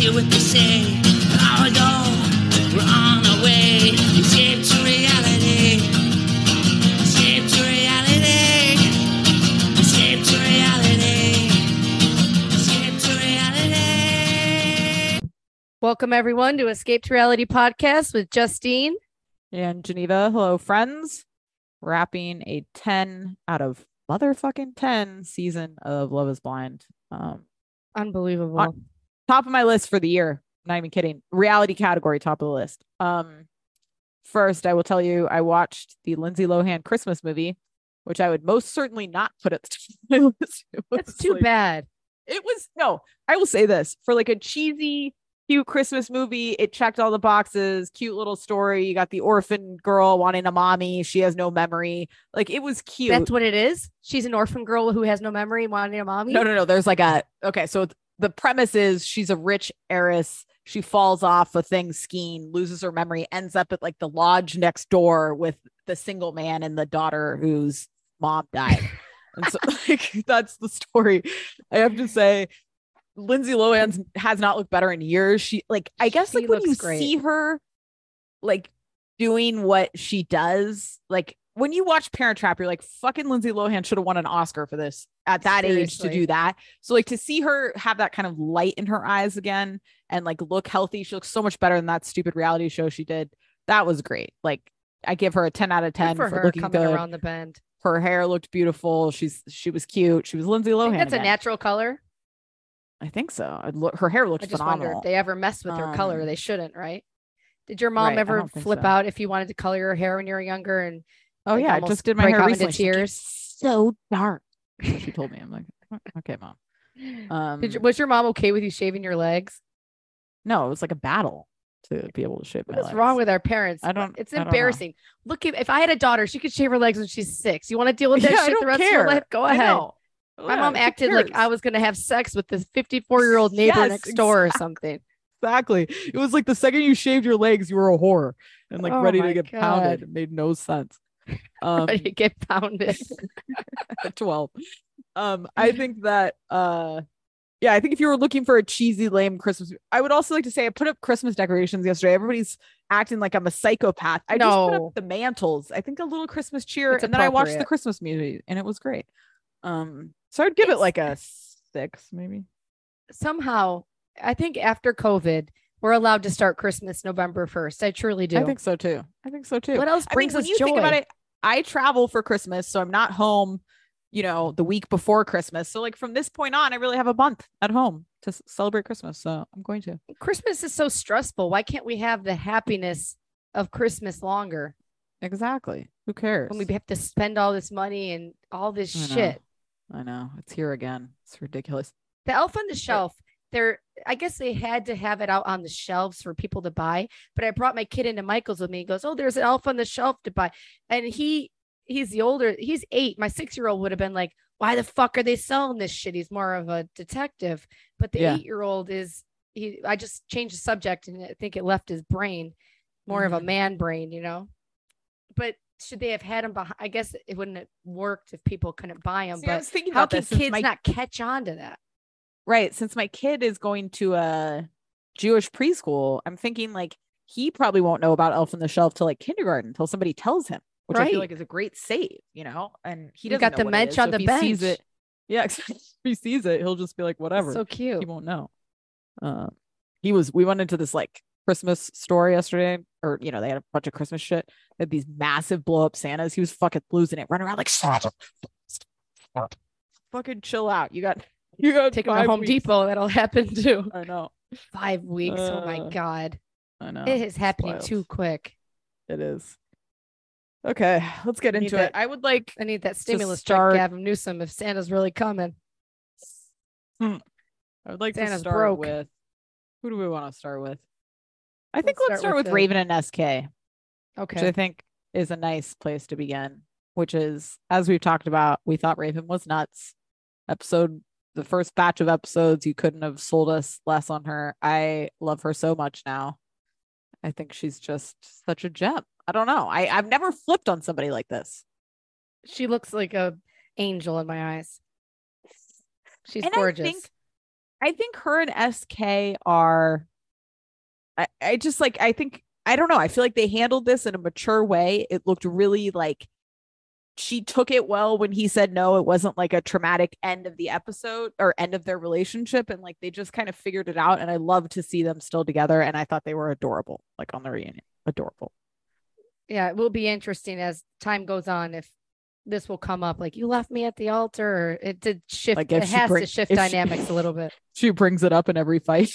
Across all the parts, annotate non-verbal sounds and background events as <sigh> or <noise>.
hear what they say. Long ago, we're on our way. Escape to reality. Escape to reality. Escape to reality. Escape to reality. Welcome everyone to Escape to Reality podcast with Justine. and Geneva. Hello, friends. Wrapping a 10 out of motherfucking 10 season of Love is Blind. Um, Unbelievable. Top of my list for the year. Not even kidding. Reality category, top of the list. Um, first, I will tell you, I watched the Lindsay Lohan Christmas movie, which I would most certainly not put at the top of my list. <laughs> It That's too like- bad. it was no i will say this for like a cheesy cute christmas movie it checked all the boxes cute little story you got the orphan girl wanting a mommy she has no memory like it was cute That's what it is. She's an orphan girl who has no memory, wanting a mommy. no no no there's like a okay so the premise is she's a rich heiress. She falls off a thing skiing loses her memory ends up at like the lodge next door with the single man and the daughter whose mom died. <laughs> And so like that's the story. I have to say lindsay lohan has not looked better in years. She like i guess She like when you great. see her like doing what she does like when you watch parent trap you're like fucking lindsay lohan should have won an oscar for this at that age to do that so like to see her have that kind of light in her eyes again and like look healthy she looks so much better than that stupid reality show she did that was great like i give her a 10 out of Good 10 for for, her looking coming good around the bend. her hair looked beautiful. She's she was cute. She was Lindsay Lohan. that's a natural color. I think so. Her hair looked I just phenomenal. wonder if they ever messed with her color. Um, They shouldn't, right? Did your mom right, ever flip so. out if you wanted to color your hair when you were younger? And oh like, yeah, I just did my hair recently. Tears? So dark. She told me. I'm like, okay, mom. Um, Did you, was your mom okay with you shaving your legs? no, it was like a battle to be able to shave my What's legs. wrong with our parents? I don't- It's I don't embarrassing. Look, if, if I had a daughter, she could shave her legs when she's six. You want to deal with that Yeah, shit the rest of your life? Go ahead. My Yeah, mom acted like I was going to have sex with this 54 year old neighbor Yes, next door or something. exactly. It was like the second you shaved your legs, you were a whore and like Oh ready to get God. pounded. It made no sense. Um, get pounded. at <laughs> 12 um i think that uh yeah i think if you were looking for a cheesy lame christmas i would also like to say i put up christmas decorations yesterday. Everybody's acting like i'm a psychopath. I just put up the mantles. I think a little christmas cheer It's and then i watched the christmas movie and it was great. Um so i'd give it like a six maybe. Somehow, I think after COVID, we're allowed to start Christmas November 1st. I truly do. i think so too i think so too what else I mean, brings when us you joy? think about it, I travel for Christmas, so I'm not home, you know, the week before Christmas. So like from this point on, I really have a month at home to celebrate Christmas. So I'm going to. Christmas is so stressful. Why can't we have the happiness of Christmas longer Exactly. Who cares? when we have to spend all this money and all this I know. shit? I know it's here again. It's ridiculous. The elf on the shelf, there I guess they had to have it out on the shelves for people to buy. But I brought my kid into Michael's with me. He goes, Oh, there's an elf on the shelf to buy. And he he's the older, he's eight. My six-year-old would have been like, Why the fuck are they selling this shit? He's more of a detective. But the Yeah. eight-year-old is he I just changed the subject and I think it left his brain more of a Mhm. man brain, you know. But should they have had him behind? I guess it wouldn't have worked if people couldn't buy him. See, I but was thinking how can kids my- not catch on to that? Right. Since my kid is going to a Jewish preschool, I'm thinking like he probably won't know about Elf on the Shelf till like kindergarten until somebody tells him, which I feel like is a great save, you know. And he You doesn't got the mensch on so the he sees bench. it, yeah, if he sees it, he'll just be like, whatever. So cute. he won't know. Um, he was. We went into this like Christmas store yesterday, or you know, they had a bunch of Christmas shit. They had these massive blow up Santas. He was fucking losing it, running around like fucking chill out. You got <laughs> you got Take him to Home weeks. Depot. That'll happen <laughs> too. I know. Five weeks. oh my Uh, God. I know. it is happening wild. too quick. It is. Okay, let's get into that- it. I would like. I need that stimulus check, start- Gavin Newsom, if Santa's really coming. I would like to start broke. with. Who do we want to start with? I Let's think let's start start with with Raven and SK. Okay. Which I think is a nice place to begin, which is as we've talked about, we thought Raven was nuts. Episode the first batch of episodes, you couldn't have sold us less on her. I love her so much now. I think she's just such a gem. I don't know. I, I've never flipped on somebody like this. She looks like a angel in my eyes. She's And gorgeous. I think I think her and SK are I, I just like I think I don't know. I feel like they handled this in a mature way. It looked really like she took it well when he said no. It wasn't like a traumatic end of the episode or end of their relationship. And like they just kind of figured it out. And I love to see them still together. And I thought they were adorable, like on the reunion. Adorable. Yeah, it will be interesting as time goes on if this will come up. Like you left me at the altar, or it did shift. Like, it has bring- to shift if she- dynamics a little bit, <laughs> She brings it up in every fight.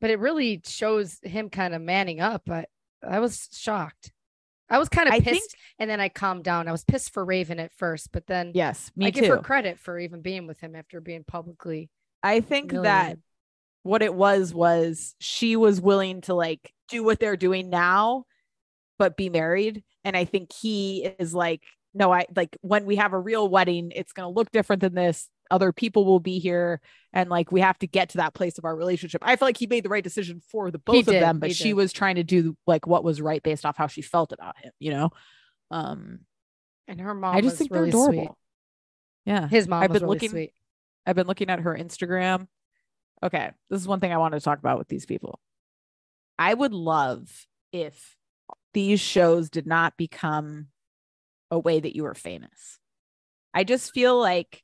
but it really shows him kind of manning up. but I was shocked. I was kind of pissed, think- and then I calmed down. I was pissed for Raven at first, but then Yes, me I too. give her credit for even being with him after being publicly. I think that what it was was she was willing to like do what they're doing now but be married and i think he is like no i like when we have a real wedding it's going to look different than this other people will be here and like we have to get to that place of our relationship i feel like he made the right decision for the both of did, them but she did. was trying to do like what was right based off how she felt about him you know um and her mom i just was think really they're adorable sweet. yeah His mom I've was been really looking- sweet. I've been looking at her Instagram. Okay, this is one thing I wanted to talk about with these people. I would love if these shows did not become a way that you were famous. I just feel like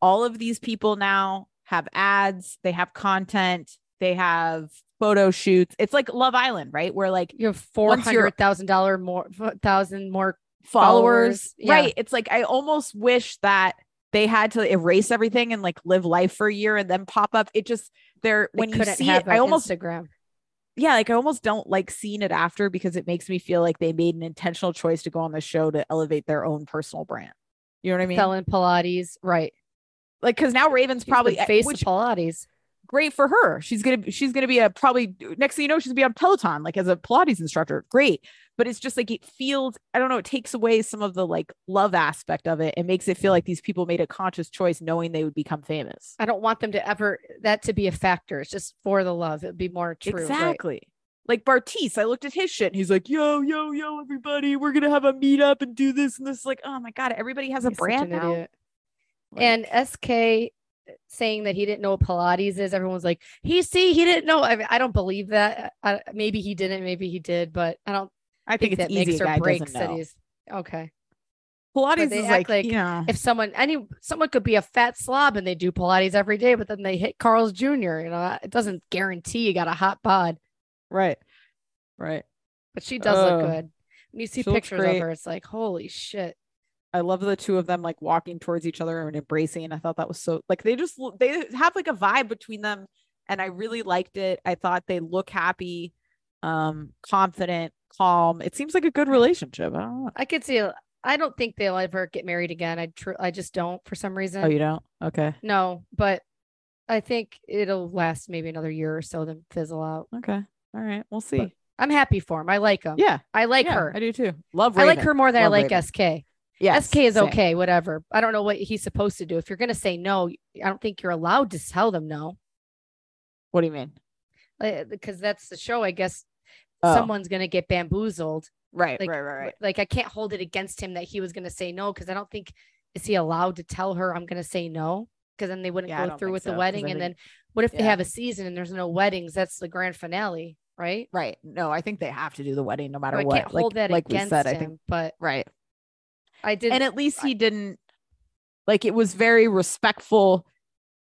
all of these people now have ads, they have content, they have photo shoots. It's like Love Island, right? Where like You have four hundred thousand dollar more thousand more followers, Followers, yeah. right? It's like I almost wish that they had to erase everything and like live life for a year and then pop up. It just there when you see it, I almost Instagram. yeah, like I almost don't like seeing it after because it makes me feel like they made an intentional choice to go on the show to elevate their own personal brand. You know what I mean? selling Pilates, right? Like because now Raven's probably the face which of Pilates. great for her. She's gonna she's gonna be a probably next thing you know she's gonna be on Peloton like as a Pilates instructor. Great, but it's just like it feels I don't know. It takes away some of the like love aspect of it. It makes it feel like these people made a conscious choice knowing they would become famous. I don't want them to ever that to be a factor. It's just for the love. It'd be more true. right? Exactly. Like Bartise, I looked at his shit and he's like, yo, yo, yo, everybody, we're gonna have a meetup and do this and this. Like, oh my god, everybody has a He's brand an now. idiot. Like, and SK saying that he didn't know what Pilates is, everyone's like, he see, he didn't know. I, I don't believe that. I, maybe he didn't, maybe he did, but I don't I think, think, it's that easy. makes or guy breaks doesn't that know. he's okay. Pilates is like, like you know, If someone any someone could be a fat slob and they do Pilates every day, but then they hit Carl's Jr., you know, it doesn't guarantee you got a hot bod, right, right. but she does Uh, look good. When you see pictures of her, it's like, holy shit. I love the two of them like walking towards each other and embracing. I thought that was so like they just they have like a vibe between them, and I really liked it. I thought they look happy, um, confident, calm. It seems like a good relationship. I don't know. I could see. I don't think they'll ever get married again. I tr- I just don't for some reason. Oh, you don't? Okay, No, but I think it'll last maybe another year or so, then fizzle out. okay, all right. We'll see. I'm happy for him. I like him. yeah, I like yeah, her. I do too. Love. Her. I like her more than I like Raven. SK. Yeah, SK is okay, whatever. I don't know what he's supposed to do. If you're gonna say no, I don't think you're allowed to tell them no, What do you mean? because that's the show. I guess Oh. someone's gonna get bamboozled. Right, Like, right, right, right. Like I can't hold it against him that he was gonna say no, because I don't think is he allowed to tell her I'm gonna say no, because then they wouldn't Yeah, go through with so, the wedding, and think- then what if they have a season and there's no weddings? That's the grand finale, right? Right. No, I think they have to do the wedding no matter what. can't like, hold that like we against said, him, I think but right. I did. and at least he didn't like it was very respectful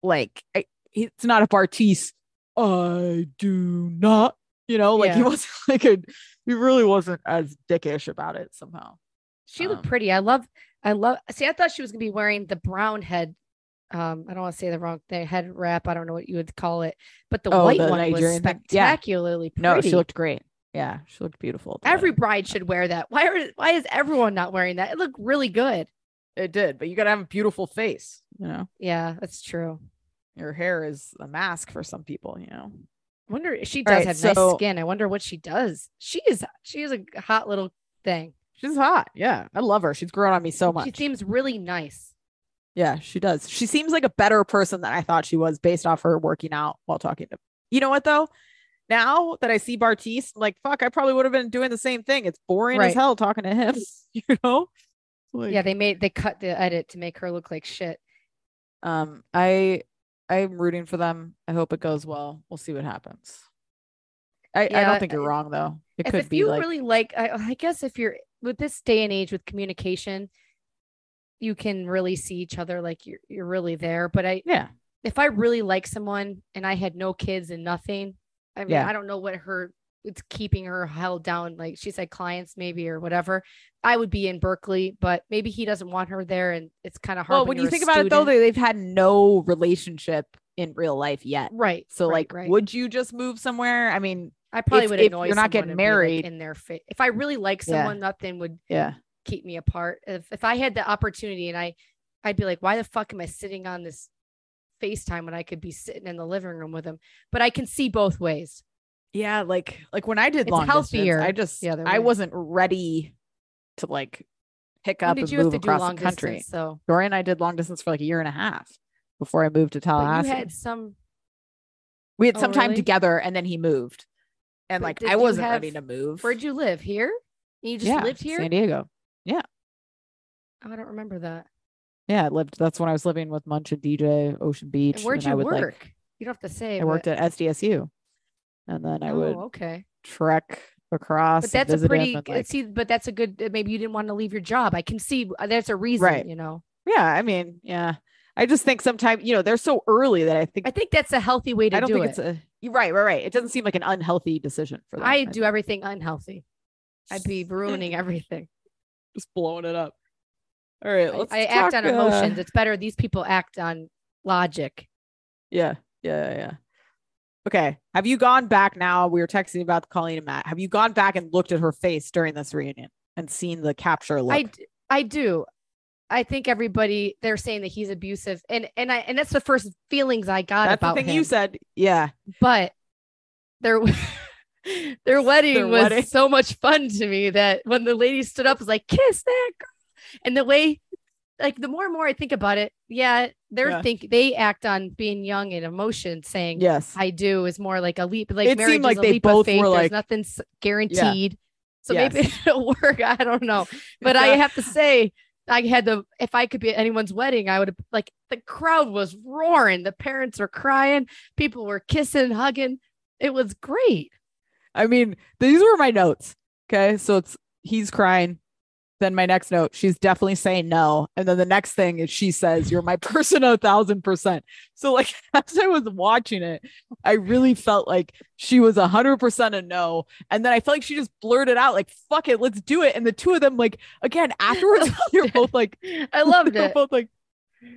like I, it's not a Bartise I do not you know like he wasn't <laughs> like a he really wasn't as dickish about it somehow She looked Um, pretty. I love, I love, see, I thought she was going to be wearing the brown head. Um, I don't want to say the wrong thing, head wrap. I don't know what you would call it, but the Oh, white the one was Nigerian? Yeah. spectacularly pretty. no she looked great yeah she looked beautiful Every wedding. bride should wear that. Why are, why is everyone not wearing that? It looked really good. it did but you gotta have a beautiful face you know Yeah, that's true. your hair is a mask for some people you know I Wonder she does right, have so- nice skin. I wonder what she does. She is, she is a hot little thing. she's hot yeah I love her she's grown on me so much She seems really nice. Yeah, she does. She seems like a better person than I thought she was based off her working out while talking to. You know what though? Now that I see Bartise, I'm like fuck, I probably would have been doing the same thing. It's boring as hell talking to him. <laughs> You know? Like, yeah, they made they cut the edit to make her look like shit. Um, I I'm rooting for them. I hope it goes well. We'll see what happens. I, I don't think you're wrong though. It if, could if be you like really like I, I guess if you're with this day and age with communication you can really see each other like you're you're really there but i yeah. if i really like someone and i had no kids and nothing i mean Yeah. i don't know what her it's keeping her held down like she said clients maybe or whatever i would be in berkeley but maybe he doesn't want her there and it's kind of hard Well, when you think about it though, they, they've had no relationship in real life yet. right So right, like, right. would you just move somewhere? I mean, i probably would if annoy you're not getting be, like, married- in their face if i really like Yeah. someone nothing would yeah. keep me apart. If if I had the opportunity and I I'd be like, why the fuck am I sitting on this FaceTime when I could be sitting in the living room with him? But I can see both ways. Yeah, like like when I did It's long healthier distance, I just yeah, I wasn't ready to like pick up did and you have move across long the country. distance? So Dorian and I did long distance for like a year and a half before I moved to but Tallahassee. you had some we had Oh, some time really? together and then he moved. And But like I wasn't ready to move. where'd you live? Here? You just yeah, lived here? San Diego. Oh, I don't remember that. Yeah, I lived that's when I was living with Munch and DJ, Ocean Beach. And where'd I you would, work? like- you don't have to say. I worked at SDSU. And then I oh, would okay. trek across. But and that's a pretty and, like- see. But that's a good. uh, Maybe you didn't want to leave your job. I can see. uh, There's a reason. Right. You know. yeah, I mean, yeah. I just think sometimes, you know, they're so early that I think I think that's a healthy way to I don't do think it. it's a you're right, right, right. It doesn't seem like an unhealthy decision for them. I think. do everything unhealthy. I'd be ruining everything. <laughs> just blowing it up. All right, I, let's I act talk, on emotions. uh, It's better. These people act on logic. yeah, yeah, yeah, yeah. Okay. Have you gone back now? We were texting about Colleen and Matt. Have you gone back and looked at her face during this reunion and seen the capture look? I, d- I do. I think everybody they're saying that he's abusive, and and I and that's the first feelings I got That's the about thing him. you said. Yeah. but their <laughs> their wedding Their was wedding. so much fun to me that when the lady stood up was like kiss that girl and the way like the more and more I think about it yeah they're Yeah. think they act on being young and emotion saying Yes. I do is more like a leap like It marriage seemed like is a they leap both of faith were there's like- nothing's guaranteed so Yes. maybe <laughs> it'll work I don't know <laughs> but I have to say I had the if I could be at anyone's wedding, I would have like the crowd was roaring, the parents were crying, people were kissing, hugging. It was great. I mean, these were my notes. Okay. So it's he's crying. Then my next note, she's definitely saying no. And then the next thing is she says, You're my <laughs> person a thousand percent. So, like, <laughs> as I was watching it, I really felt like she was a hundred percent a no. And then I felt like she just blurted out, like, fuck it, let's do it. And the two of them, like, again, afterwards, <laughs> they're both like, I loved it. both like,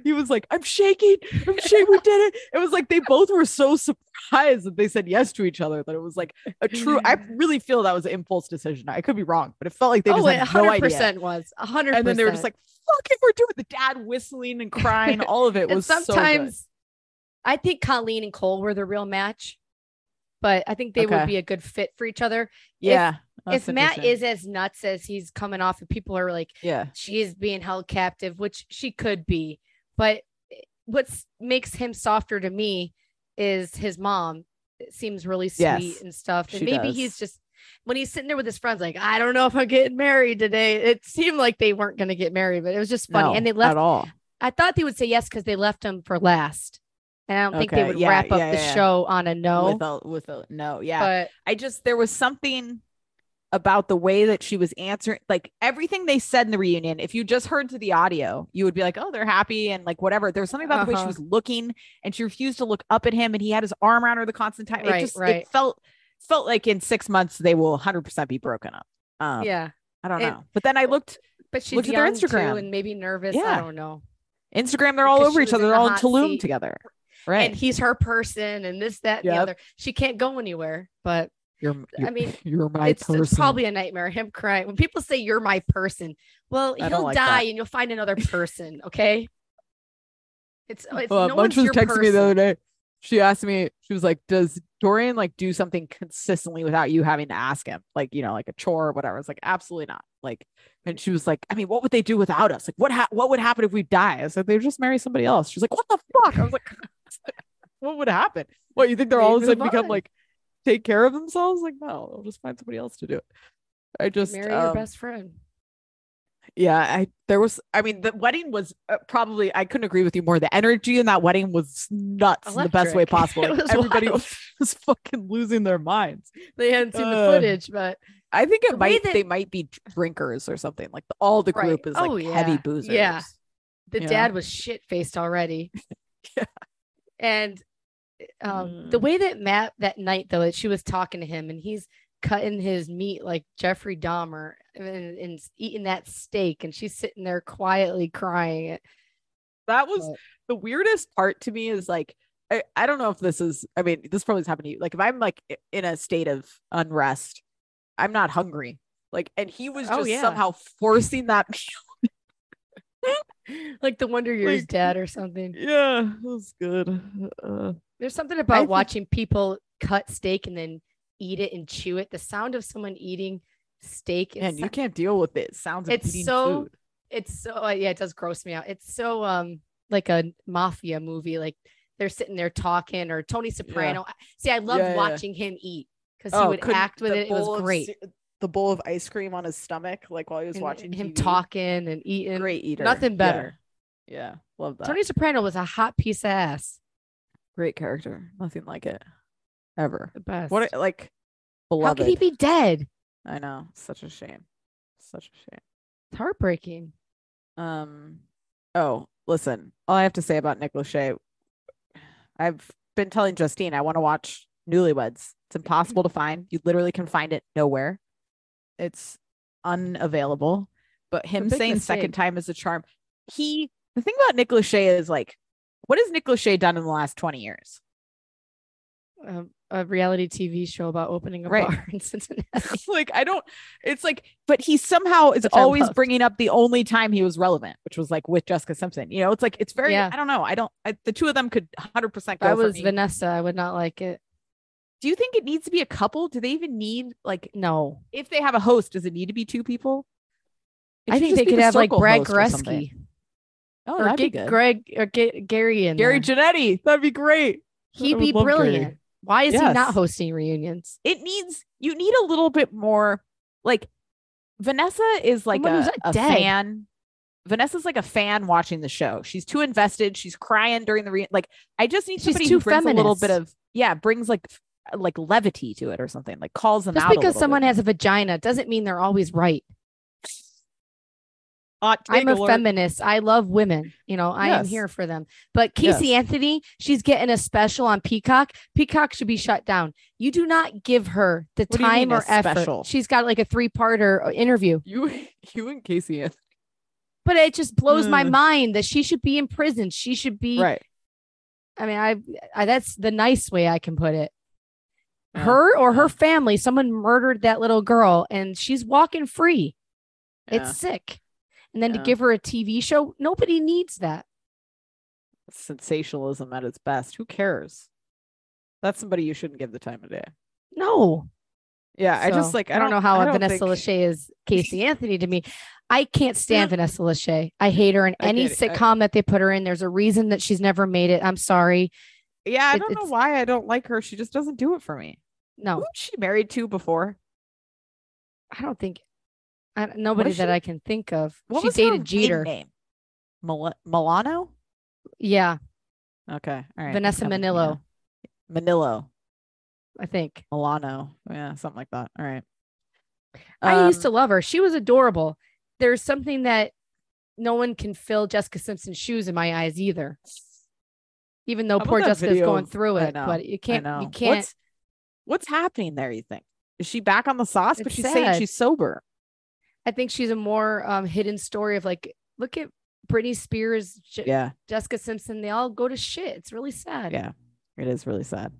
he was like, I'm shaking. I'm shaking. We did it. It was like they both were so surprised that they said yes to each other that it was like a true. I <laughs> really feel that was an impulse decision. I could be wrong, but it felt like they just oh, had no idea. 100% was. 100%. And then they were just like, "Fuck it, we're doing the dad whistling and crying." All of it <laughs> was so sometimes I think Colleen and Cole were the real match, but I think they Okay. would be a good fit for each other. Yeah. if that's Matt is as nuts as he's coming off, and people are like, yeah, she is being held captive, which she could be. But what makes him softer to me is his mom. It seems really sweet Yes, and stuff. And maybe does. he's just when he's sitting there with his friends, like, I don't know if I'm getting married today. It seemed like they weren't going to get married, but it was just funny. No, and they left. at all. I thought they would say yes because they left him for last. And I don't think they would yeah, wrap up yeah, the show on a no. With a with a no, yeah. But I just there was something about the way that she was answering like everything they said in the reunion if you just heard to the audio you would be like oh they're happy and like whatever there was something about the way she Uh-huh. was looking and she refused to look up at him and he had his arm around her the constant time it just right. it felt felt like in six months they will 100% be broken up um yeah, i don't it- know but then i looked but she's looked at their Instagram. and maybe nervous. yeah. I don't know. instagram they're all Because over each other they're all in tulum seat. together right And he's her person and this, that, and Yep. the other. She can't go anywhere. But you're, you're mean, <laughs> you're my it's, person it's probably a nightmare. Him crying when people say you're my person. Well, I he'll like die that. and you'll find another person. Okay. It's it's Uh, no Munch was texting me the other day. She asked me, she was like, Does Dorian like do something consistently without you having to ask him? Like, you know, like a chore or whatever. I was like, absolutely not. Like, and she was like, I mean, what would they do without us? Like, what ha- what would happen if we die? I like, they would just marry somebody else. She's like, What the fuck? I was like, <laughs> What would happen? What you think they're They all of a sudden become like take care of themselves? Like, no, they'll just find somebody else to do it. I just Marry your um, best friend. Yeah, I there was. I mean, the wedding was uh, probably. I couldn't agree with you more. The energy in that wedding was nuts in the best way <laughs> possible. Like, was everybody wild. <laughs> was fucking losing their minds. They hadn't seen the Uh, footage, but I think it The might. that- they might be drinkers or something. Like the, all the Right. group is like Oh, heavy yeah. boozers. Yeah. the dad was shit faced already. <laughs> Yeah. And um, the Mm. way that Matt that night though, that she was talking to him and he's cutting his meat like Jeffrey Dahmer and, and eating that steak, and she's sitting there quietly crying. That was But- the weirdest part to me. Is like. I, I don't know if this is I mean this probably has happened to you like if I'm like in a state of unrest I'm not hungry like and he was Oh, just yeah. somehow forcing that <laughs> meal like the Wonder Years Like- dad or something. Yeah, it was good. Uh, There's something about think- watching people cut steak and then eat it and chew it. The sound of someone eating steak and you can't deal with it. Sounds It's so- food. it's so uh, yeah, it does gross me out. It's so um like a mafia movie. Like they're sitting there talking or Tony Soprano. See, I loved Yeah, yeah. watching him eat because he would act with it. It was bowl of great. the bowl of ice cream on his stomach, like while he was And watching him TV. talking and eating. Great eater. nothing Yeah. better. Yeah, love that. Tony Soprano was a hot piece of ass. Great character. Nothing like it ever. The best. What a- like How beloved. could he be dead? I know. Such a shame. Such a shame. It's heartbreaking. Um. Oh, listen. All I have to say about Nick Lachey, I've been telling Justine I want to watch Newlyweds. It's impossible to find. You literally can find it nowhere. It's unavailable. But him saying second time is a charm. He the thing about Nick Lachey is like, what has Nick Lachey done in the last twenty years? Um, a reality TV show about opening a Right. bar in Cincinnati. <laughs> like I don't. It's like, but he somehow is Which always bringing up the only time he was relevant, which was like with Jessica Simpson. You know, it's like it's very. Yeah. I don't know. I don't. I, the two of them could hundred percent If go. I was. Vanessa, I would not like it. Do you think it needs to be a couple? Do they even need like No. if they have a host? Does it need to be two people? It I think they could have like Brad. Goreski Oh, or that'd be get good. Greg or get Gary in Gary there. Janetti. That'd be great. He'd be would love Gary. brilliant. Why is he not hosting reunions? It needs. You need a little bit more. Like Vanessa is like Someone a, not a dead. fan. Vanessa's like a fan watching the show. She's too invested. She's crying during the re- like. I just need She's somebody too who brings a little bit of yeah, brings like like levity to it or something. Like calls them Just out. a because little someone bit. has a vagina doesn't mean they're always right. I'm a alert. feminist. I love women. You know, I am here for them. But Casey Anthony, she's getting a special on Peacock. Peacock should be shut down. You do not give her the What time or effort. special? She's got like a three-parter interview. You you and Casey Anthony. But it just blows my Mm. mind that she should be in prison. She should be Right. I mean, I, I that's the nice way I can put it. Yeah, Her or her family, someone murdered that little girl and she's walking free. Yeah. It's sick. And then to give her a TV show, nobody needs that. sensationalism at its best. Who cares? That's somebody you shouldn't give the time of day. No. Yeah, I just like I don't know how don't Vanessa think- Lachey is <laughs> Casey Anthony to me. I can't stand Vanessa Lachey. I hate her in I any it. I- sitcom that they put her in. There's a reason that she's never made it. I'm sorry. Yeah, I it- don't know it's- why I don't like her. She just doesn't do it for me. No, Who she married to before? I don't think I, nobody that she- I can think of. What she dated Jeter. Name? Mil- Milano. Yeah, Okay, all right. Vanessa Minnillo. yeah. Minnillo. I think. Milano. Yeah, something like that. All right. I used to Um, love her. She was adorable. There's something that no one can fill Jessica Simpson's shoes in my eyes either. Even though poor Jessica's going through it, but you can't. You can't. What's, what's happening there? You think is she back on the sauce? But It's she's saying she's sober. I think she's a more um, hidden story of like, look at Britney Spears, Je- Yeah, Jessica Simpson. They all go to shit. It's really sad. yeah. It is really sad.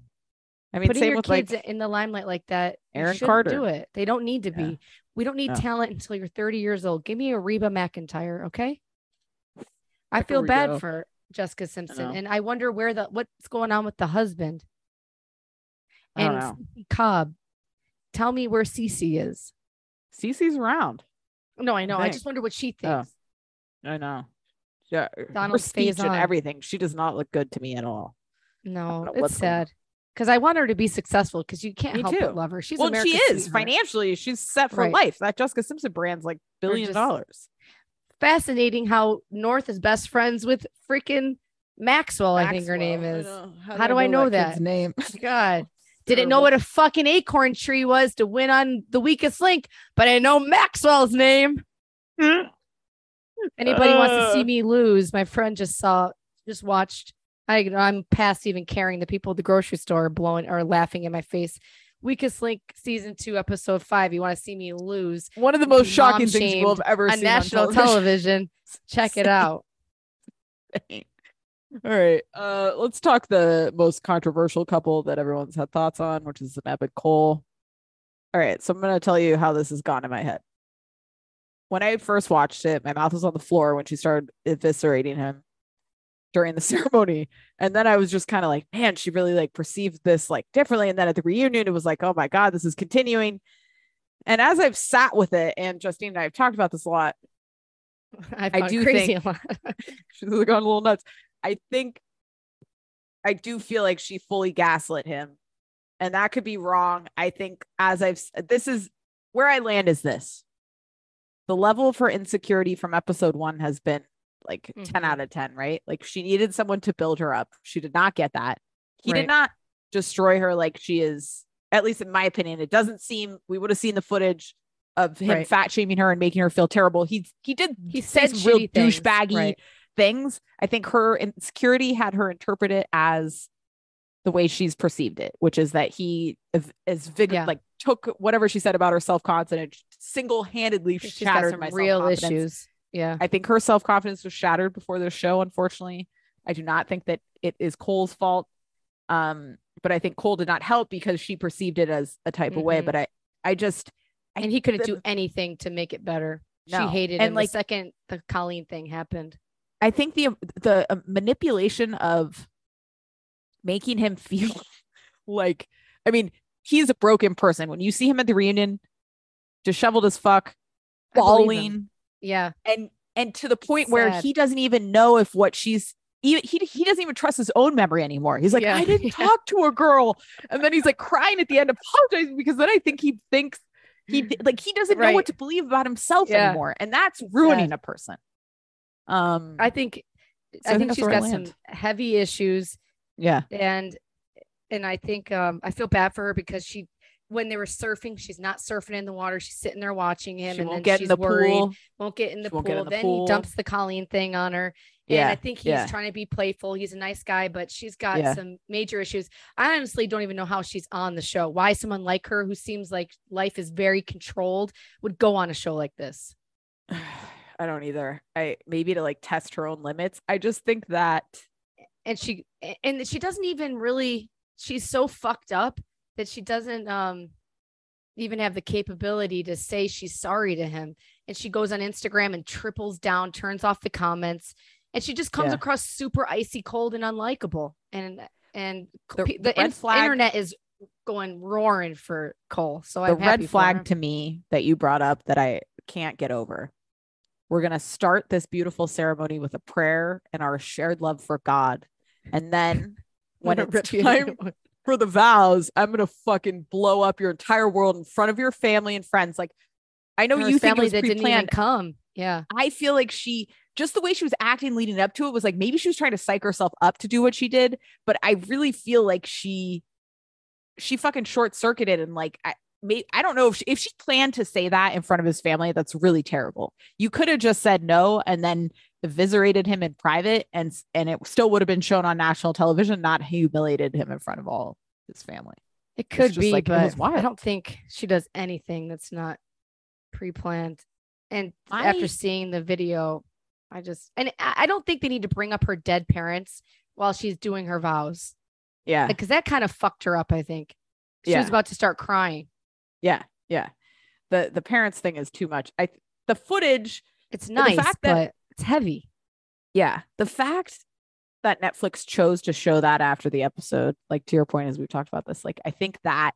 I mean, Putting same your with kids like in the limelight like that, you Aaron shouldn't Carter. do it. They don't need to Yeah. be. We don't need No. talent until you're 30 years old. Give me a Reba McEntire, okay? I feel bad Reba. for Jessica Simpson, know. and I wonder where the what's going on with the husband and know. Cobb. Tell me where Cece is. Cece's around. No, I know. I think. just wonder what she Oh. thinks. I know. Yeah, her Donald speech and Faison. everything. She does not look good to me at all. No, it's on. sad because I want her to be successful because you can't Me help too. but love her. She's well, America's she is sweetheart. financially. She's set for Right. life. That Jessica Simpson brand's like billion dollars. fascinating how North is best friends with freaking Maxwell, I think her name is. How do I know that? kid's Name. God. Didn't know what a fucking acorn tree was to win on the weakest link, but I know Maxwell's name. Anybody wants to see Uh. me lose? My friend just saw, just watched. I, I'm past even caring. The people at the grocery store are blowing or laughing in my face. Weakest link season two, episode five. You want to see me lose One of the most shocking things we'll have ever seen on seen national on television. Check it <laughs> out. All right. Uh let's talk the most controversial couple that everyone's had thoughts on, which is Zanab and Cole. All right, so I'm gonna tell you how this has gone in my head. When I first watched it, my mouth was on the floor when she started eviscerating him during the <laughs> ceremony. And then I was just kind of like, man, she really like perceived this like differently. And then at the reunion, it was like, oh my God, this is continuing. And as I've sat with it, and Justine and I have talked about this a lot, <laughs> I, I do crazy think- a lot. <laughs> she's gone a little nuts. I think I do feel like she fully gaslit him. And that could be wrong. I think as I've this is where I land is this. The level of her insecurity from episode 1 has been like 10 Mhm. out of 10, right? Like she needed someone to build her up. She did not get that. He Right. did not destroy her like she is at least in my opinion. It doesn't seem we would have seen the footage of him Right. fat shaming her and making her feel terrible. He he did He said real douchebaggy right. Things. I think her insecurity had her interpret it as the way she's perceived it, which is that he is, is vigor- Yeah. like took whatever she said about her self confidence single handedly shattered some my real issues. Yeah. I think her self confidence was shattered before the show. Unfortunately, I do not think that it is Cole's fault. Um, but I think Cole did not help because she perceived it as a type of way. Mhm. But I, I just, I- and he couldn't the- do anything to make it better. No. She hated And, him like- the second the Colleen thing happened. I think the the uh, manipulation of making him <laughs> feel like I mean, he's a broken person. When you see him at the reunion, disheveled as fuck, I believe him. bawling, Yeah. and and to the point where he doesn't even know if what she's even he he doesn't even trust his own memory anymore. He's like, Yeah. I didn't <laughs> Yeah. talk to a girl, and then he's like crying at the end, apologizing because then I think he thinks he like he doesn't know what to believe about himself Yeah. anymore, and that's ruining sad. a person. Um, I think So I I think she's got some heavy issues yeah, and and I think um I feel bad for her because she when they were surfing, she's not surfing in the water. She's sitting there watching him she and then get she's in the worried, pool. won't get in the She pool. in the then pool. he dumps the Colleen thing on her. And Yeah, I think he's yeah. trying to be playful. He's a nice guy, but she's got Yeah. some major issues. I honestly don't even know how she's on the show. Why someone like her, who seems like life is very controlled, would go on a show like this. <sighs> <sighs> <sighs> I don't either. I maybe to like test her own limits. I just think that And she and she doesn't even really. She's so fucked up that she doesn't um even have the capability to say she's sorry to him. And she goes on Instagram and triples down, turns off the comments, and she just comes Yeah. across super icy cold and unlikable. And and The- the, the the red in- flag- internet is going roaring for Cole. So the I'm red flag to me that you brought up that I can't get over. We're gonna start this beautiful ceremony with a prayer and our shared love for God, and then <laughs> when it's time for the vows, I'm gonna fucking blow up your entire world in front of your family and friends. Like, I know Her you think it family was that didn't even pre-planned. come. Yeah. I feel like she just the way she was acting leading up to it was like maybe she was trying to psych herself up to do what she did, but I really feel like she she fucking short circuited and like I I don't know if she, if she planned to say that in front of his family, that's really terrible. You could have just said no and then eviscerated him in private and and it still would have been shown on national television, not humiliated him in front of all his family. It could just be, like, but I don't think she does anything that's not pre-planned. And after seeing the video, I just and I I don't think they need to bring up her dead parents while she's doing her vows Yeah. because that kind of fucked her up. I think she was about to start crying. Yeah. Yeah. The the parents thing is too much. I the footage It's the nice, fact that- but it's heavy. yeah the fact that netflix chose to show that after the episode like to your point as we've talked about this like i think that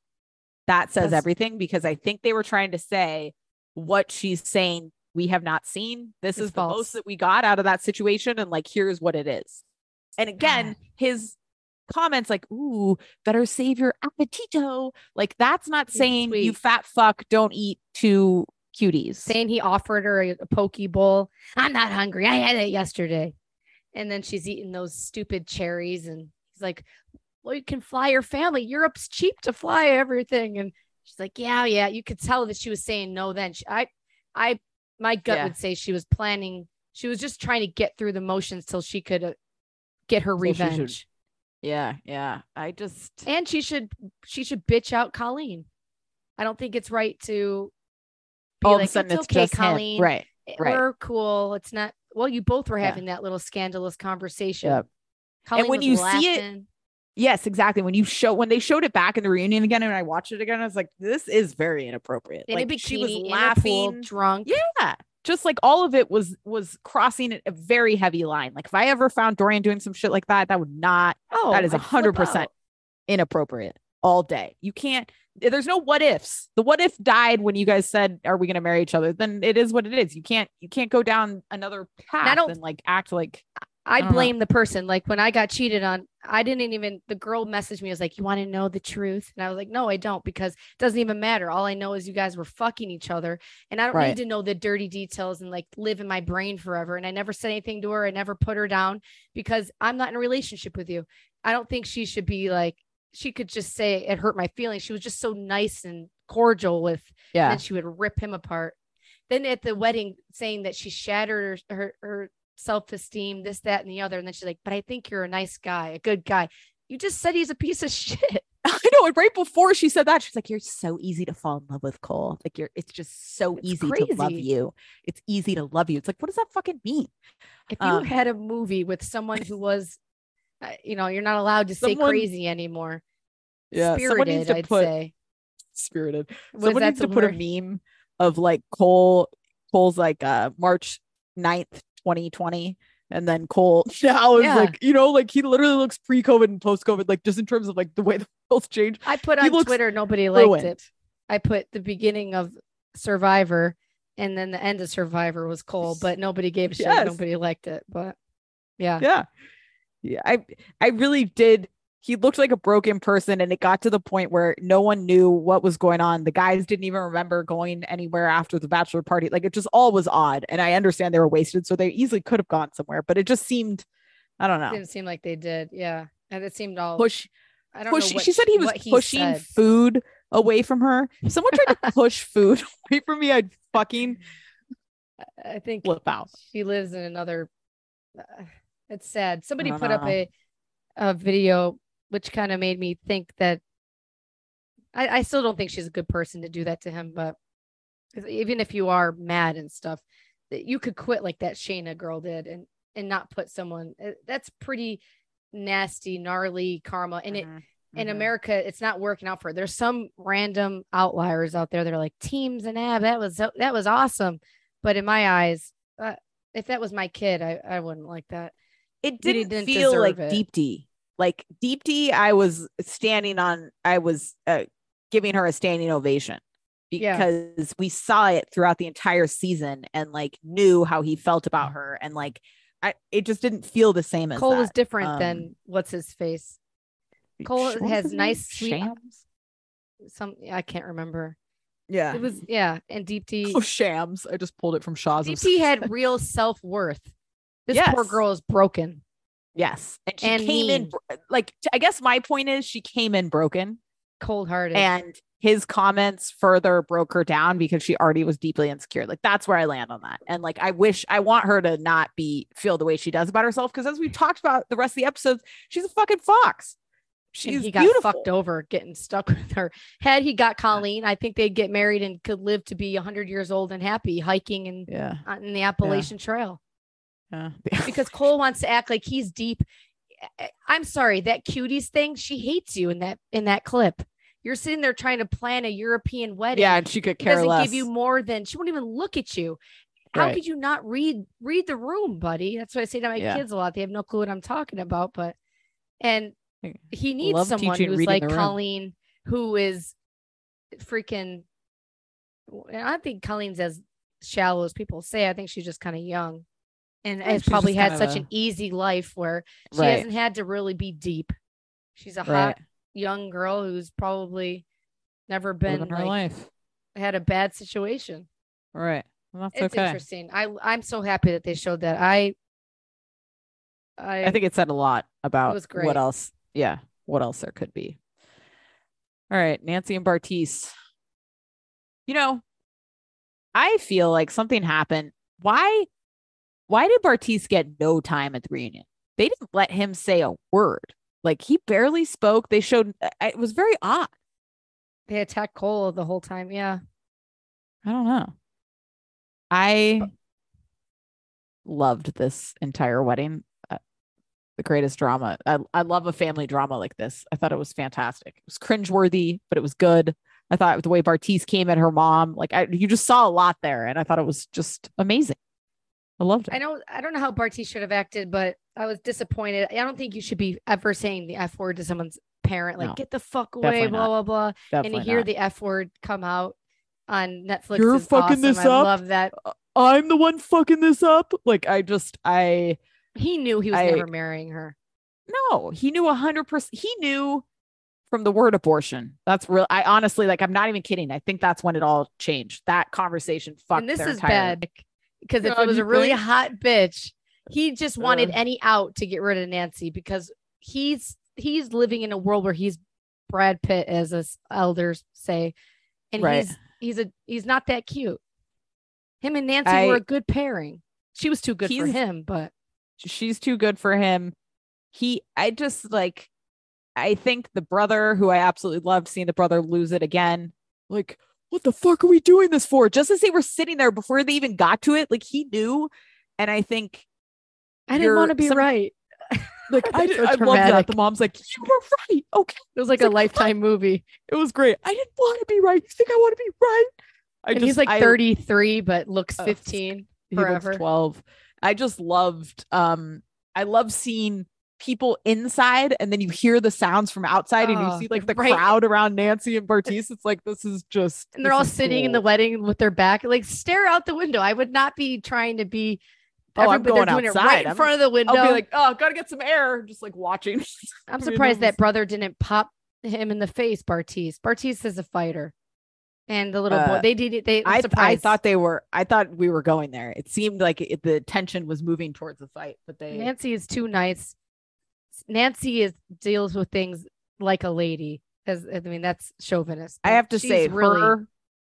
that says That's- everything because i think they were trying to say what she's saying we have not seen this is the most that we got out of that situation and like here's what it is and again his comments like ooh better save your appetito like that's not saying you fat fuck don't eat two cuties. saying he offered her a, a poke bowl. I'm not hungry. I had it yesterday. And then she's eating those stupid cherries. And he's like, Well, you can fly your family. Europe's cheap to fly everything. And she's like, Yeah, yeah. You could tell that she was saying no then. She, I, I, my gut Yeah. would say she was planning, she was just trying to get through the motions till she could uh, get her should- revenge. Yeah, yeah. I just and she should she should bitch out Colleen. I don't think it's right to be all like, of a sudden it's, it's, okay, just him. Colleen. right? Eh, right. We're cool. It's not. Well, you both were Yeah. having that little scandalous conversation. Yep. Colleen when you see it- Yes, exactly. When you show when they showed it back in the reunion again, and I watched it again, I was like, "This is very inappropriate." in like bikini, she was in a pool, laughing. drunk. Yeah, just like all of it was was crossing a very heavy line. Like if I ever found Dorian doing some shit like that, that would not. Oh, that is a I'd flip hundred percent inappropriate all day. You can't. There's no what ifs. The what if died when you guys said, "Are we going to marry each other?" Then it is what it is. You can't. You can't go down another path and like act like I don't blame the person. Like when I got cheated on, I didn't even. The girl messaged me. I Was like, "You want to know the truth?" And I was like, "No, I don't," because it doesn't even matter. All I know is you guys were fucking each other, and I don't Right. need to know the dirty details and like live in my brain forever. And I never said anything to her. I never put her down because I'm not in a relationship with you. I don't think she should be like. She could just say it hurt my feelings. She was just so nice and cordial with yeah. then she would rip him apart. Then at the wedding, saying that she shattered her, her, her self esteem, this, that, and the other. And then she's like, But I think you're a nice guy, a good guy. You just said he's a piece of <laughs> shit. <laughs> I know. And right before she said that, she's like, "You're so easy to fall in love with, Cole. Like you're. It's just so It's easy to love you. It's easy to love you. It's like, what does that fucking mean? If you Um, had a movie with someone who was, uh, you know, you're not allowed to say crazy anymore. Yeah, someone needs Spirited, to I'd put- say. Spirited. Was Someone that needs to put a meme of like Cole. Cole's like uh March 9th, 2020. And then Cole <laughs> now is Yeah. like, you know, like he literally looks pre-COVID and post-COVID, like just in terms of like the way <laughs> the world's changed. I put on Twitter, nobody liked Ruined. it. I put the beginning of Survivor and then the end of Survivor was Cole, but nobody gave a shit. Yes. Nobody liked it. But yeah. yeah yeah i i really did he looked like a broken person and it got to the point where no one knew what was going on the guys didn't even remember going anywhere after the bachelor party like it just all was odd and i understand they were wasted so they easily could have gone somewhere but it just seemed i don't know It Didn't seem like they did. Yeah. And it seemed all push I don't push know. What she said he was pushing food away from her if someone tried to <laughs> push food <laughs> away from me i'd fucking I think flip out she lives in another. Uh, it's sad. Somebody put up a a video which kind of made me think that. I, I still don't think she's a good person to do that to him, but even if you are mad and stuff, that you could quit like that Shaina girl did and and not put someone. uh, That's pretty nasty, gnarly karma, and it Mhm, in mhm. America, it's not working out for her. There's some random outliers out there that are like teams and ab. That was so- that was awesome, but in my eyes, uh, if that was my kid, I I wouldn't like that. it didn't, didn't feel like it. deep D. Like Deepti, I was standing on. I was uh, giving her a standing ovation Yeah. because we saw it throughout the entire season and like knew how he felt about her and like I. It just didn't feel the same as Cole that. is different Um, than what's his face. Cole Sh- has nice, sweet- shams. Some I can't remember. Yeah, It was yeah, and Deepti. oh shams. I just pulled it from Shaw's. Deepti had <laughs> real self worth. This poor girl is broken. Yes, and she and came in mean. bro- like. I guess my point is she came in broken. cold hearted. and his comments further broke her down because she already was deeply insecure like that's where i land on that and like i wish i want her to not be feel the way she does about herself because as we've talked about the rest of the episodes she's a fucking fox and she's he got beautiful fucked over getting stuck with her. Had he got Colleen, I think they'd get married and could live to be 100 years old and happy hiking in, yeah in the Appalachian Trail. Yeah <laughs> Because Cole wants to act like he's deep. I'm sorry, that cuties thing, she hates you in that in that clip. You're sitting there trying to plan a European wedding. yeah and she could care doesn't less give you more than she won't even look at you. How Right. could you not read read the room, buddy? That's what I say to my Yeah. kids a lot. They have no clue what I'm talking about, but and he needs Love someone who's like. Colleen, who is freaking. I think Colleen's as shallow as people say. I think she's just kind of young, and has probably had such a- an easy life where she right hasn't had to really be deep. She's a hot right young girl who's probably never been her like, life had a bad situation. Right. Well, that's It's okay. interesting. I I'm so happy that they showed that. I I, I think it said a lot about what else. Yeah, what else there could be. All right, Nancy and Bartise. You know, I feel like something happened. Why? Why did Bartise get no time at the reunion? They didn't let him say a word. Like he barely spoke. They showed. It was very odd. they attacked Cole the whole time. Yeah. I don't know. I loved this entire wedding. Uh, the greatest drama. I, I love a family drama like this. I thought it was fantastic. It was cringeworthy, but it was good. I thought the way Bartise came at her mom, like I, you just saw a lot there, and I thought it was just amazing. I loved it. I know I don't know how Barty should have acted, but I was disappointed. I don't think you should be ever saying the F word to someone's parent, like No, get the fuck away, blah, blah, blah. and Definitely to hear not. the F word come out on Netflix. You're fucking awesome. this I up? I love that. Uh, I'm the one fucking this up. Like I just I He knew he was I- never marrying her. No, he knew a hundred percent. He knew from the word abortion. That's real. I honestly like. I'm not even kidding. I think that's when it all changed. That conversation fucked. and this is entire- bad because if it was a really think? hot bitch, he just uh-huh. wanted Ugh. any out to get rid of Nancy because he's he's living in a world where he's Brad Pitt, as us elders say, and Right. he's he's a he's not that cute. Him and Nancy were a good pairing. She was too good for him, but She's too good for him. He. I just like. I think the brother, who I absolutely loved, seeing the brother lose it again. Like, what the fuck are we doing this for? Just as they were sitting there before they even got to it, like he knew. And I think I didn't want to be some- right. <laughs> like I, did, so I love that. The mom's like, you were right. Okay. It was like a like, lifetime movie. It was great. I didn't want to be right. You think I want to be right? I and he's like I- 33, but looks Oh, 15. he looks 12. I just loved um I love seeing people inside and then you hear the sounds from outside and you Oh, see like the right. crowd around Nancy and Bartise. It's like this is just and they're all sitting in the wedding with their back like stare out the window i would not be trying to be Oh, I'm going doing it outside. right in I'm- front of the window I'll be like, oh, gotta get some air. Just like watching. <laughs> i'm surprised that brother didn't pop him in the face bartise bartise is a fighter and the little boy Uh, they did it they I I thought they were. I thought we were going there. It seemed like it, the tension was moving towards the fight, but they. nancy is too nice nancy is deals with things like a lady as i mean that's chauvinist I have to say, really her,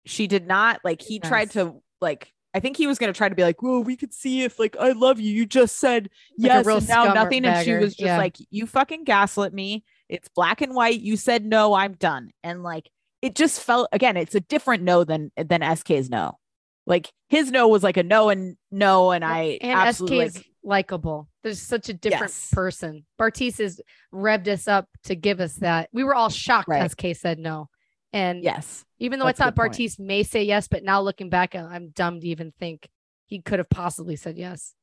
she did not like. He tried to like. I think he was going to try to be like, "Well, we could see if like I love you. You just said Like yes, and now nothing." And she was just yeah. like, "You fucking gaslit me. It's black and white. You said no. I'm done." And like, it just felt again. It's a different no than than SK's no. Like his no was like a no and no, and I and absolutely SK is like, likable. There's such a different Yes. person. Bartise has revved us up to give us that. We were all shocked Right. Kay said no. And yes, even though I that's thought good point. May say yes, but now looking back, I'm dumb to even think he could have possibly said yes.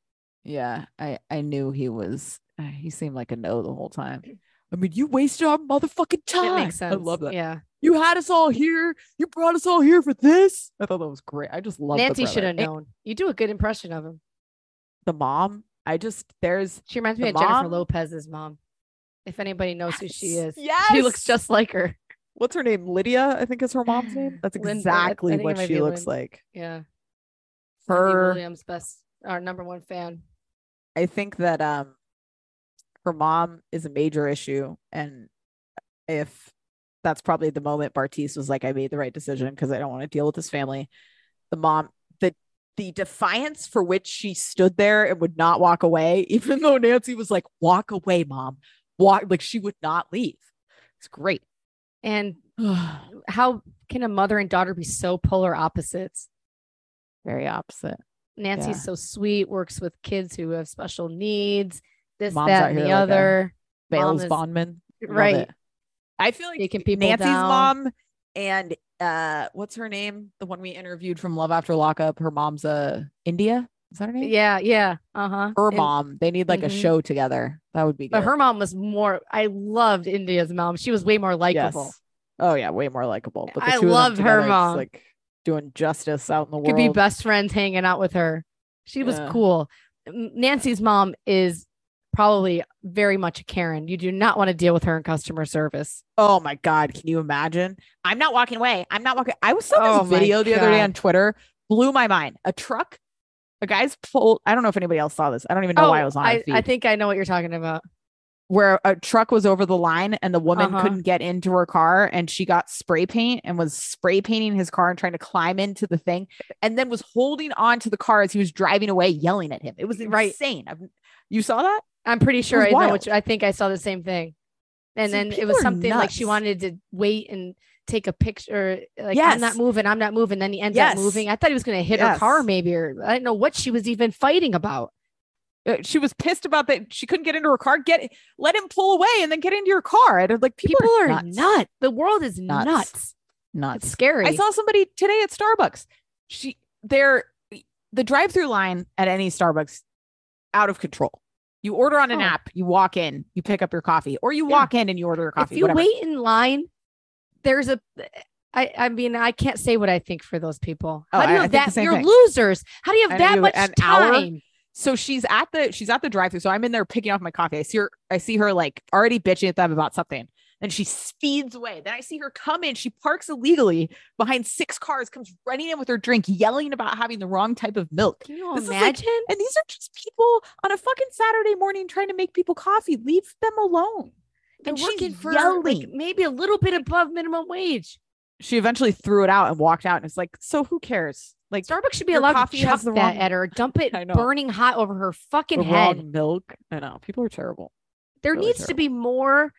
yeah. I I knew he was. uh, He seemed like a no the whole time. I mean, you wasted our motherfucking time. It makes sense. I love that. Yeah. You had us all here. You brought us all here for this. I thought that was great. I just love Nancy should have known. You do a good impression of him. The mom. I just there's She reminds The me of Jennifer? Lopez's mom. If anybody knows who she is, Yes. she looks just like her. What's her name? Lydia. I think is her mom's <sighs> name. That's Linda, I- I exactly what she looks like. Yeah. Her. Williams, best, our number one fan. I think that um her mom is a major issue and if that's probably the moment Bartise was like I made the right decision because I don't want to deal with this family. The mom the defiance for which she stood there and would not walk away <laughs> even though Nancy was like walk away mom. Walk like she would not leave. It's great. And <sighs> how can a mother and daughter be so polar opposites? Very opposite. Nancy's Yeah. so sweet, works with kids who have special needs, this, Mom's that, and the like other. Bales Bondman. Right. it. I feel like Nancy's down. mom and uh what's her name? The one we interviewed from Love After Lockup. Her mom's uh India. Is that her name? Yeah, yeah. Uh-huh. Her And- mom. They need like a Mhm. show together. That would be good. But her mom was more I loved India's mom. She was way more likable. Yes. Oh yeah, way more likable. But I of her mom. like doing justice out in the world. Could be best friends hanging out with her. She was cool. Nancy's mom is probably very much a Karen. You do not want to deal with her in customer service. Oh my god, can you imagine? I'm not walking away. I'm not walking. I was saw Oh this my video the other day on Twitter blew my mind. A truck, a guy's pulled. I don't know if anybody else saw this. I don't even know why I was on Oh, I. I think I know what you're talking about. where a truck was over the line and the woman Uh-huh. couldn't get into her car and she got spray paint and was spray painting his car and trying to climb into the thing and then was holding on to the car as he was driving away yelling at him. It was Right. insane. I've, you saw that? I'm pretty sure I know you, I think I saw the same thing. And So then it was something like she wanted to wait and take a picture. Like I'm not moving, I'm not moving. Then he ends Yes. up moving. I thought he was gonna hit her car, maybe, or I didn't know what she was even fighting about. Uh, She was pissed about that. She couldn't get into her car. Get let him pull away and then get into your car. And like people, People, are nuts. nuts. The world is Nuts. nuts. Nuts. It's scary. I saw somebody today at Starbucks. She they're the drive-through line at any Starbucks out of control. You order on an Oh. app, you walk in, you pick up your coffee, or you Yeah. walk in and you order your coffee. if you whatever. wait in line, there's a I, I mean, I can't say what I think for those people. Oh, do you I- I have the that? You're thing. losers. How do you have I know that you- much an hour? time? so she's at the she's at the drive-through. So I'm in there picking up my coffee. I see her, I see her like already bitching at them about something. And she speeds away. Then I see her come in. She parks illegally behind six cars, comes running in with her drink, yelling about having the wrong type of milk. Can you This is like- imagine? And these are just people on a fucking Saturday morning trying to make people coffee. Leave them alone. They're and she's working for like, yelling. maybe a little bit above minimum wage. She eventually threw it out and walked out. And it's like, so who cares? Like Starbucks should be allowed coffee to chuck that wrong- at her, dump it <laughs> burning hot over her fucking the head. wrong milk. I know people are terrible. there really needs to be more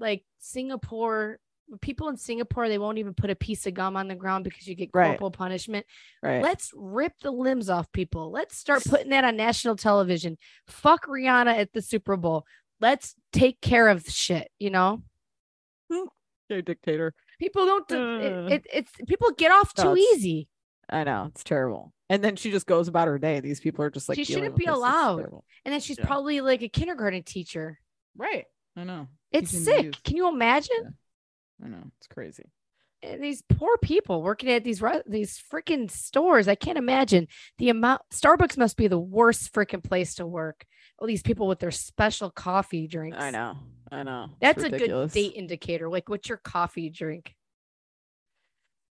like Singapore. People in Singapore, they won't even put a piece of gum on the ground because you get Right. corporal punishment. Right. Let's rip the limbs off people. Let's start putting that on national television. Fuck Rihanna at the Super Bowl. Let's take care of shit. You know, <laughs> You're dictator. people don't. do- it, Uh. it, it's people get off No, too easy. I know it's terrible. And then she just goes about her day. These people are just like She shouldn't be allowed. And then she's Yeah. probably like a kindergarten teacher. Right. I know. It's sick. youth. Can you imagine? I know. It's crazy. And these poor people working at these these freaking stores. I can't imagine the amount. Starbucks must be the worst freaking place to work. All these people with their special coffee drinks. I know. I know. It's That's a good date indicator. Like, what's your coffee drink?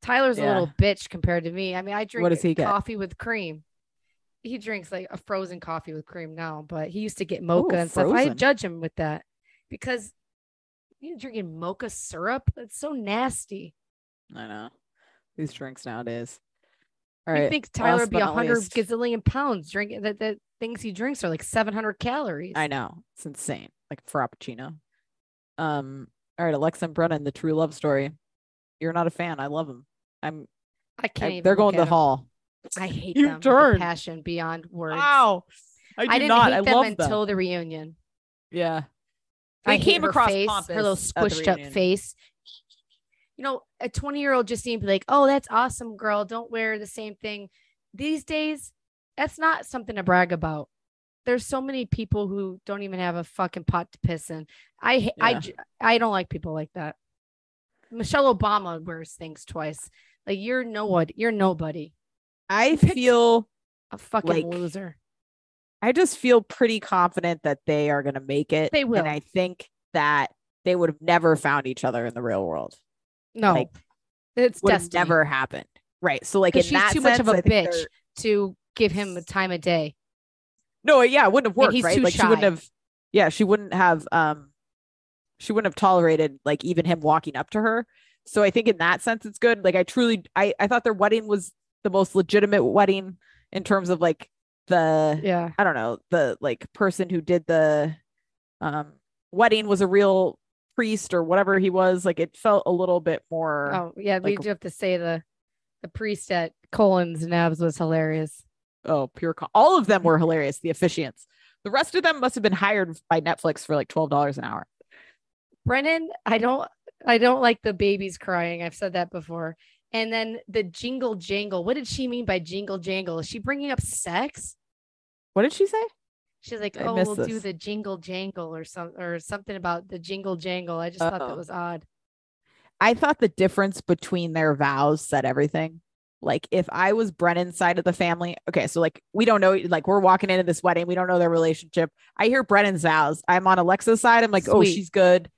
Tyler's a little bitch compared to me. I mean, I drink what does he get? coffee with cream. He drinks like a frozen coffee with cream now, but he used to get mocha and stuff. I judge him with that because you're drinking mocha syrup. That's so nasty. I know. These drinks nowadays. All you right. think Tyler would be a hundred gazillion pounds drinking that the things he drinks are like seven hundred calories. I know. It's insane. Like Frappuccino. Um, all right, Alexa and Brennan, the true love story. You're not a fan. I love them. I'm I can't I- they're going to the hall. I <laughs> hate You them. passion beyond words. Wow. I do I didn't not. hate I them love until them. the reunion. Yeah. I came across face, her little squished up face. You know, a 20 year old just seemed like, oh, that's awesome, girl. Don't wear the same thing. These days, that's not something to brag about. There's so many people who don't even have a fucking pot to piss in. I I Yeah. j- I don't like people like that. Michelle Obama wears things twice. Like you're no what you're nobody. I feel A fucking Like, loser. I just feel pretty confident that they are going to make it. They will. And I think that they would have never found each other in the real world. No, like, it's destiny. never happened. Right. So like in she's that too much of sense, a bitch. they're- to give him the time of day. No, yeah, it wouldn't have worked, he's right? too Like she wouldn't shy. have yeah, she wouldn't have um she wouldn't have tolerated like even him walking up to her. So I think in that sense it's good. Like I truly I I thought their wedding was the most legitimate wedding in terms of like the Yeah. I don't know, the like person who did the um wedding was a real priest or whatever he was. Like it felt a little bit more Oh yeah, we like- do have to say the the priest at Cole and Zanab's was hilarious. oh pure co- all of them were hilarious, the officiants. The rest of them must have been hired by Netflix for like twelve dollars an hour. Brennan, I don't I don't like the babies crying. I've said that before. And then the jingle jangle. What did she mean by jingle jangle? Is she bringing up sex? What did she say? She's like, I "Oh, we'll do the jingle jangle or some or something about the jingle jangle." I just thought Uh-oh. that oh. was odd. I thought the difference between their vows said everything. Like if I was Brennan's side of the family, okay, so like we don't know, like we're walking into this wedding, we don't know their relationship. I hear Brennan's vows. I'm on Alexa's side. I'm like, oh, she's good.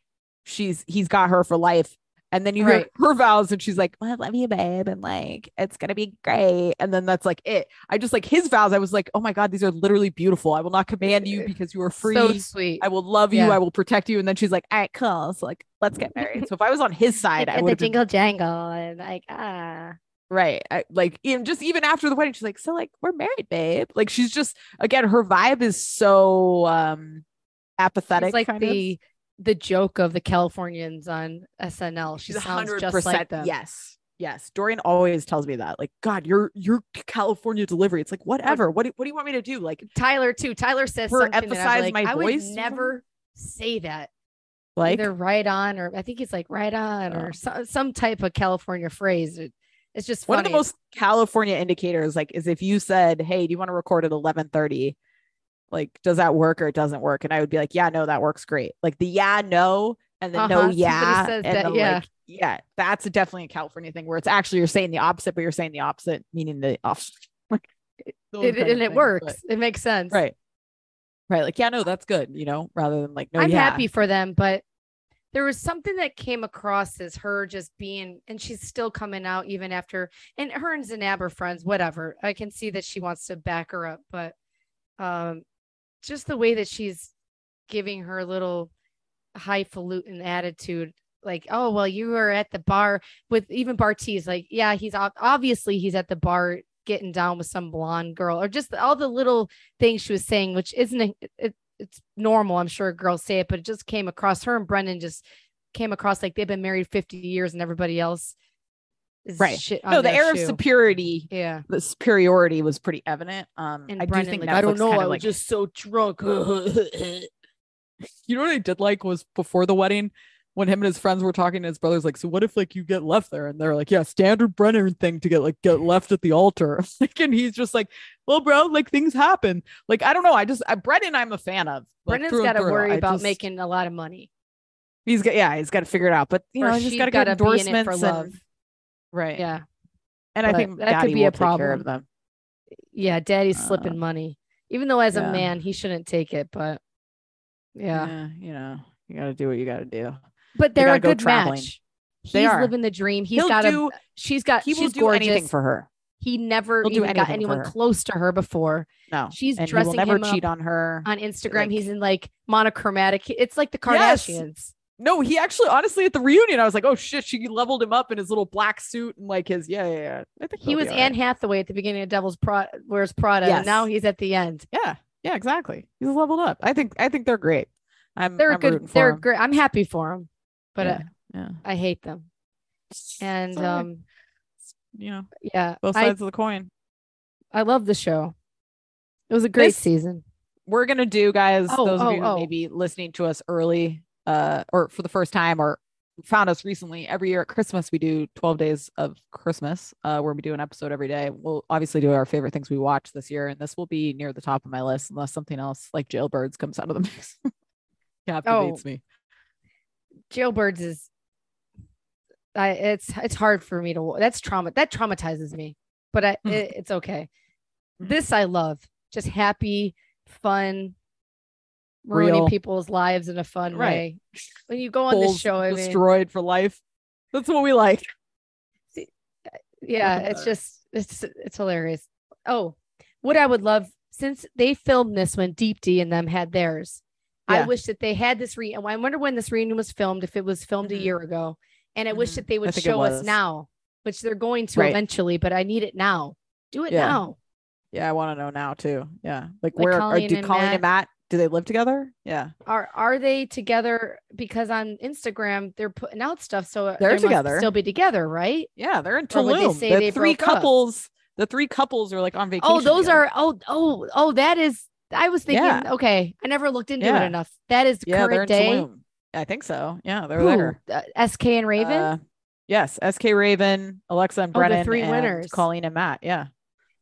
She's he's got her for life. And then you hear Right. her vows, and she's like, "I love you, babe," and like it's gonna be great. And then that's like it. I just like his vows. I was like, "Oh my god, these are literally beautiful. I will not command you <laughs> because you are free. So sweet. I will love you. Yeah. I will protect you." And then she's like, "All right, cool. So like, let's get married." <laughs> So if I was on his side, I and would the have been jingle jangle and like ah. Right. I, like even just even after the wedding, she's like, so like we're married, babe. Like she's just again, her vibe is so um apathetic. It's like kind of. The joke of the Californians on SNL. She sounds just like them. Yes. Yes. Dorian always tells me that. Like, God, you're you're California delivery. It's like whatever. What do, what do you want me to do? Like Tyler too. Tyler says For something that I'm emphasize like, my I voice would never say that. like Either right on or I think he's like right on Oh. or some some type of California phrase. It- it's just funny. one of the most California indicators, like, is if you said, Hey, do you want to record at eleven thirty? Like, does that work or it doesn't work? And I would be like, Yeah, no, that works great. Like the yeah, no, and the Uh-huh, no, yeah. and that, the, yeah. like, yeah, that's definitely a California thing where it's actually you're saying the opposite, but you're saying the opposite, meaning the opposite. <laughs> Like, It- and it works. but- It makes sense. right. Right. Like, yeah, no, that's good, you know, rather than like, no, I'm yeah. happy for them, but there was something that came across as her just being, and she's still coming out even after, and her and Zanab are friends, whatever. I can see that she wants to back her up, but um, just the way that she's giving her little highfalutin attitude, like, oh, well, you were at the bar with even Bartise, like, yeah, he's obviously he's at the bar getting down with some blonde girl, or just all the little things she was saying, which isn't it, it's normal. I'm sure girls say it, but it just came across her and Brennan just came across like they've been married 50 years and everybody else Right. shit No, the their air of superiority, Yeah. the superiority was pretty evident. Um, And I do think like, i don't know. I was like, just so drunk. <laughs> You know what I did like was before the wedding when him and his friends were talking to his brothers, like, so what if like you get left there? And they're like, yeah, standard Brennan thing to get like get <laughs> left at the altar. <laughs> Like, and he's just like, well, bro, like things happen. Like, I don't know. I just I, Brennan, I'm a fan of. Like, Brennan's through and got to worry I about just- making a lot of money. He's got yeah, he's got to figure it out. But you or know, he's just she's got to get gotta be in it endorsements for and love. Right. Yeah. and I think that could be a problem. of them. Yeah. Daddy's slipping Uh, money, even though as yeah. a man, he shouldn't take it. But yeah. Yeah, you know, you got to do what you got to do. But They they're a good traveling. match. He's They are. living the dream. He's He'll got do. a, she's got, he will she's do gorgeous. anything for her. he never He'll even got anyone close to her before. No, She's and he will dressing never him cheat up on her. on Instagram. Like- he's in like monochromatic. It's like the Yes. No, he actually, honestly, at the reunion, I was like, oh shit, she leveled him up in his little black suit and like his, yeah, yeah, yeah. I think He was Anne right. Hathaway at the beginning of Devil's Prada, Wears Prada, Yes. and now he's at the end. Yeah, yeah, exactly. He's leveled up. I think, I think they're great. I'm, They're I'm good. They're him. great. I'm happy for him, but yeah, yeah. I, I hate them. And right. um, you know, yeah, both I, sides of the coin. I love the show. It was a great This- season. We're gonna do, guys. Oh, those oh, of you who oh. may be listening to us early, uh, or for the first time, or found us recently. Every year at Christmas, we do 12 days of Christmas, uh, where we do an episode every day. We'll obviously do our favorite things we watch this year, and this will be near the top of my list, unless something else like Jailbirds comes out of the <laughs> mix. Captivates Oh. me. Jailbirds is, I it's it's hard for me to. That's trauma. That traumatizes me, but I, Hmm. it, it's okay. This I love. Just happy, fun, ruining Real. people's lives in a fun Right. way. When you go on this show, I mean, destroyed for life. That's what we like. yeah, it's just it's it's hilarious. Oh, what I would love since they filmed this when Deepti and them had theirs. I wish that they had this re. I wonder when this reunion was filmed. If it was filmed Mhm. a year ago, and I wish Mhm. that they would show us now, which they're going to Right. eventually. But I need it now. Do it Yeah. now. Yeah, I want to know now too. Yeah, like, Like where are Colleen do and Colleen Matt. and Matt? Do they live together? Yeah, Are are they together? Because on Instagram they're putting out stuff, so They're they together. Still be together, right? yeah, they're in they Tulum. say The they three broke up? couples, the three couples are like on vacation. Oh, those together. are oh oh oh that is I was thinking Yeah. okay. I never looked into Yeah. it enough. That is yeah, they're current in day. Tulum. I think so. Yeah, they're Who? there. Uh, SK and Raven. Uh, yes, SK Raven, Alexa and Oh, the Brennan, three and winners. Colleen and Matt. Yeah,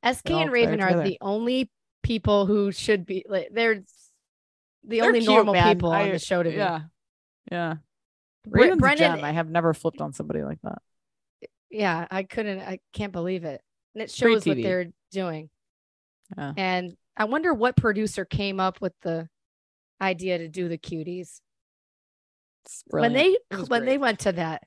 SK and Raven are the only people who should be like they're the They're only cute, normal man. people I- on the show to me. yeah, yeah. Raven's Brennan- gem. I have never flipped on somebody like that. yeah, I couldn't I can't believe it. And it shows what they're doing. Yeah. And I wonder what producer came up with the idea to do the cuties. When they when they went to that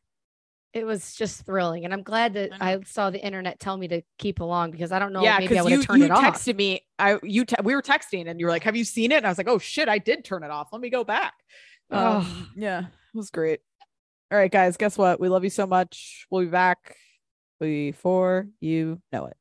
it was just thrilling, and I'm glad that I I, saw the internet tell me to keep along because I don't know. yeah, maybe I would have turned you it off. You texted me. I you te- we were texting and you were like, "Have you seen it?" And I was like, "Oh shit, I did turn it off. Let me go back." Oh. Um, yeah, it was great. All right, guys, guess what? We love you so much. We'll be back before you know it.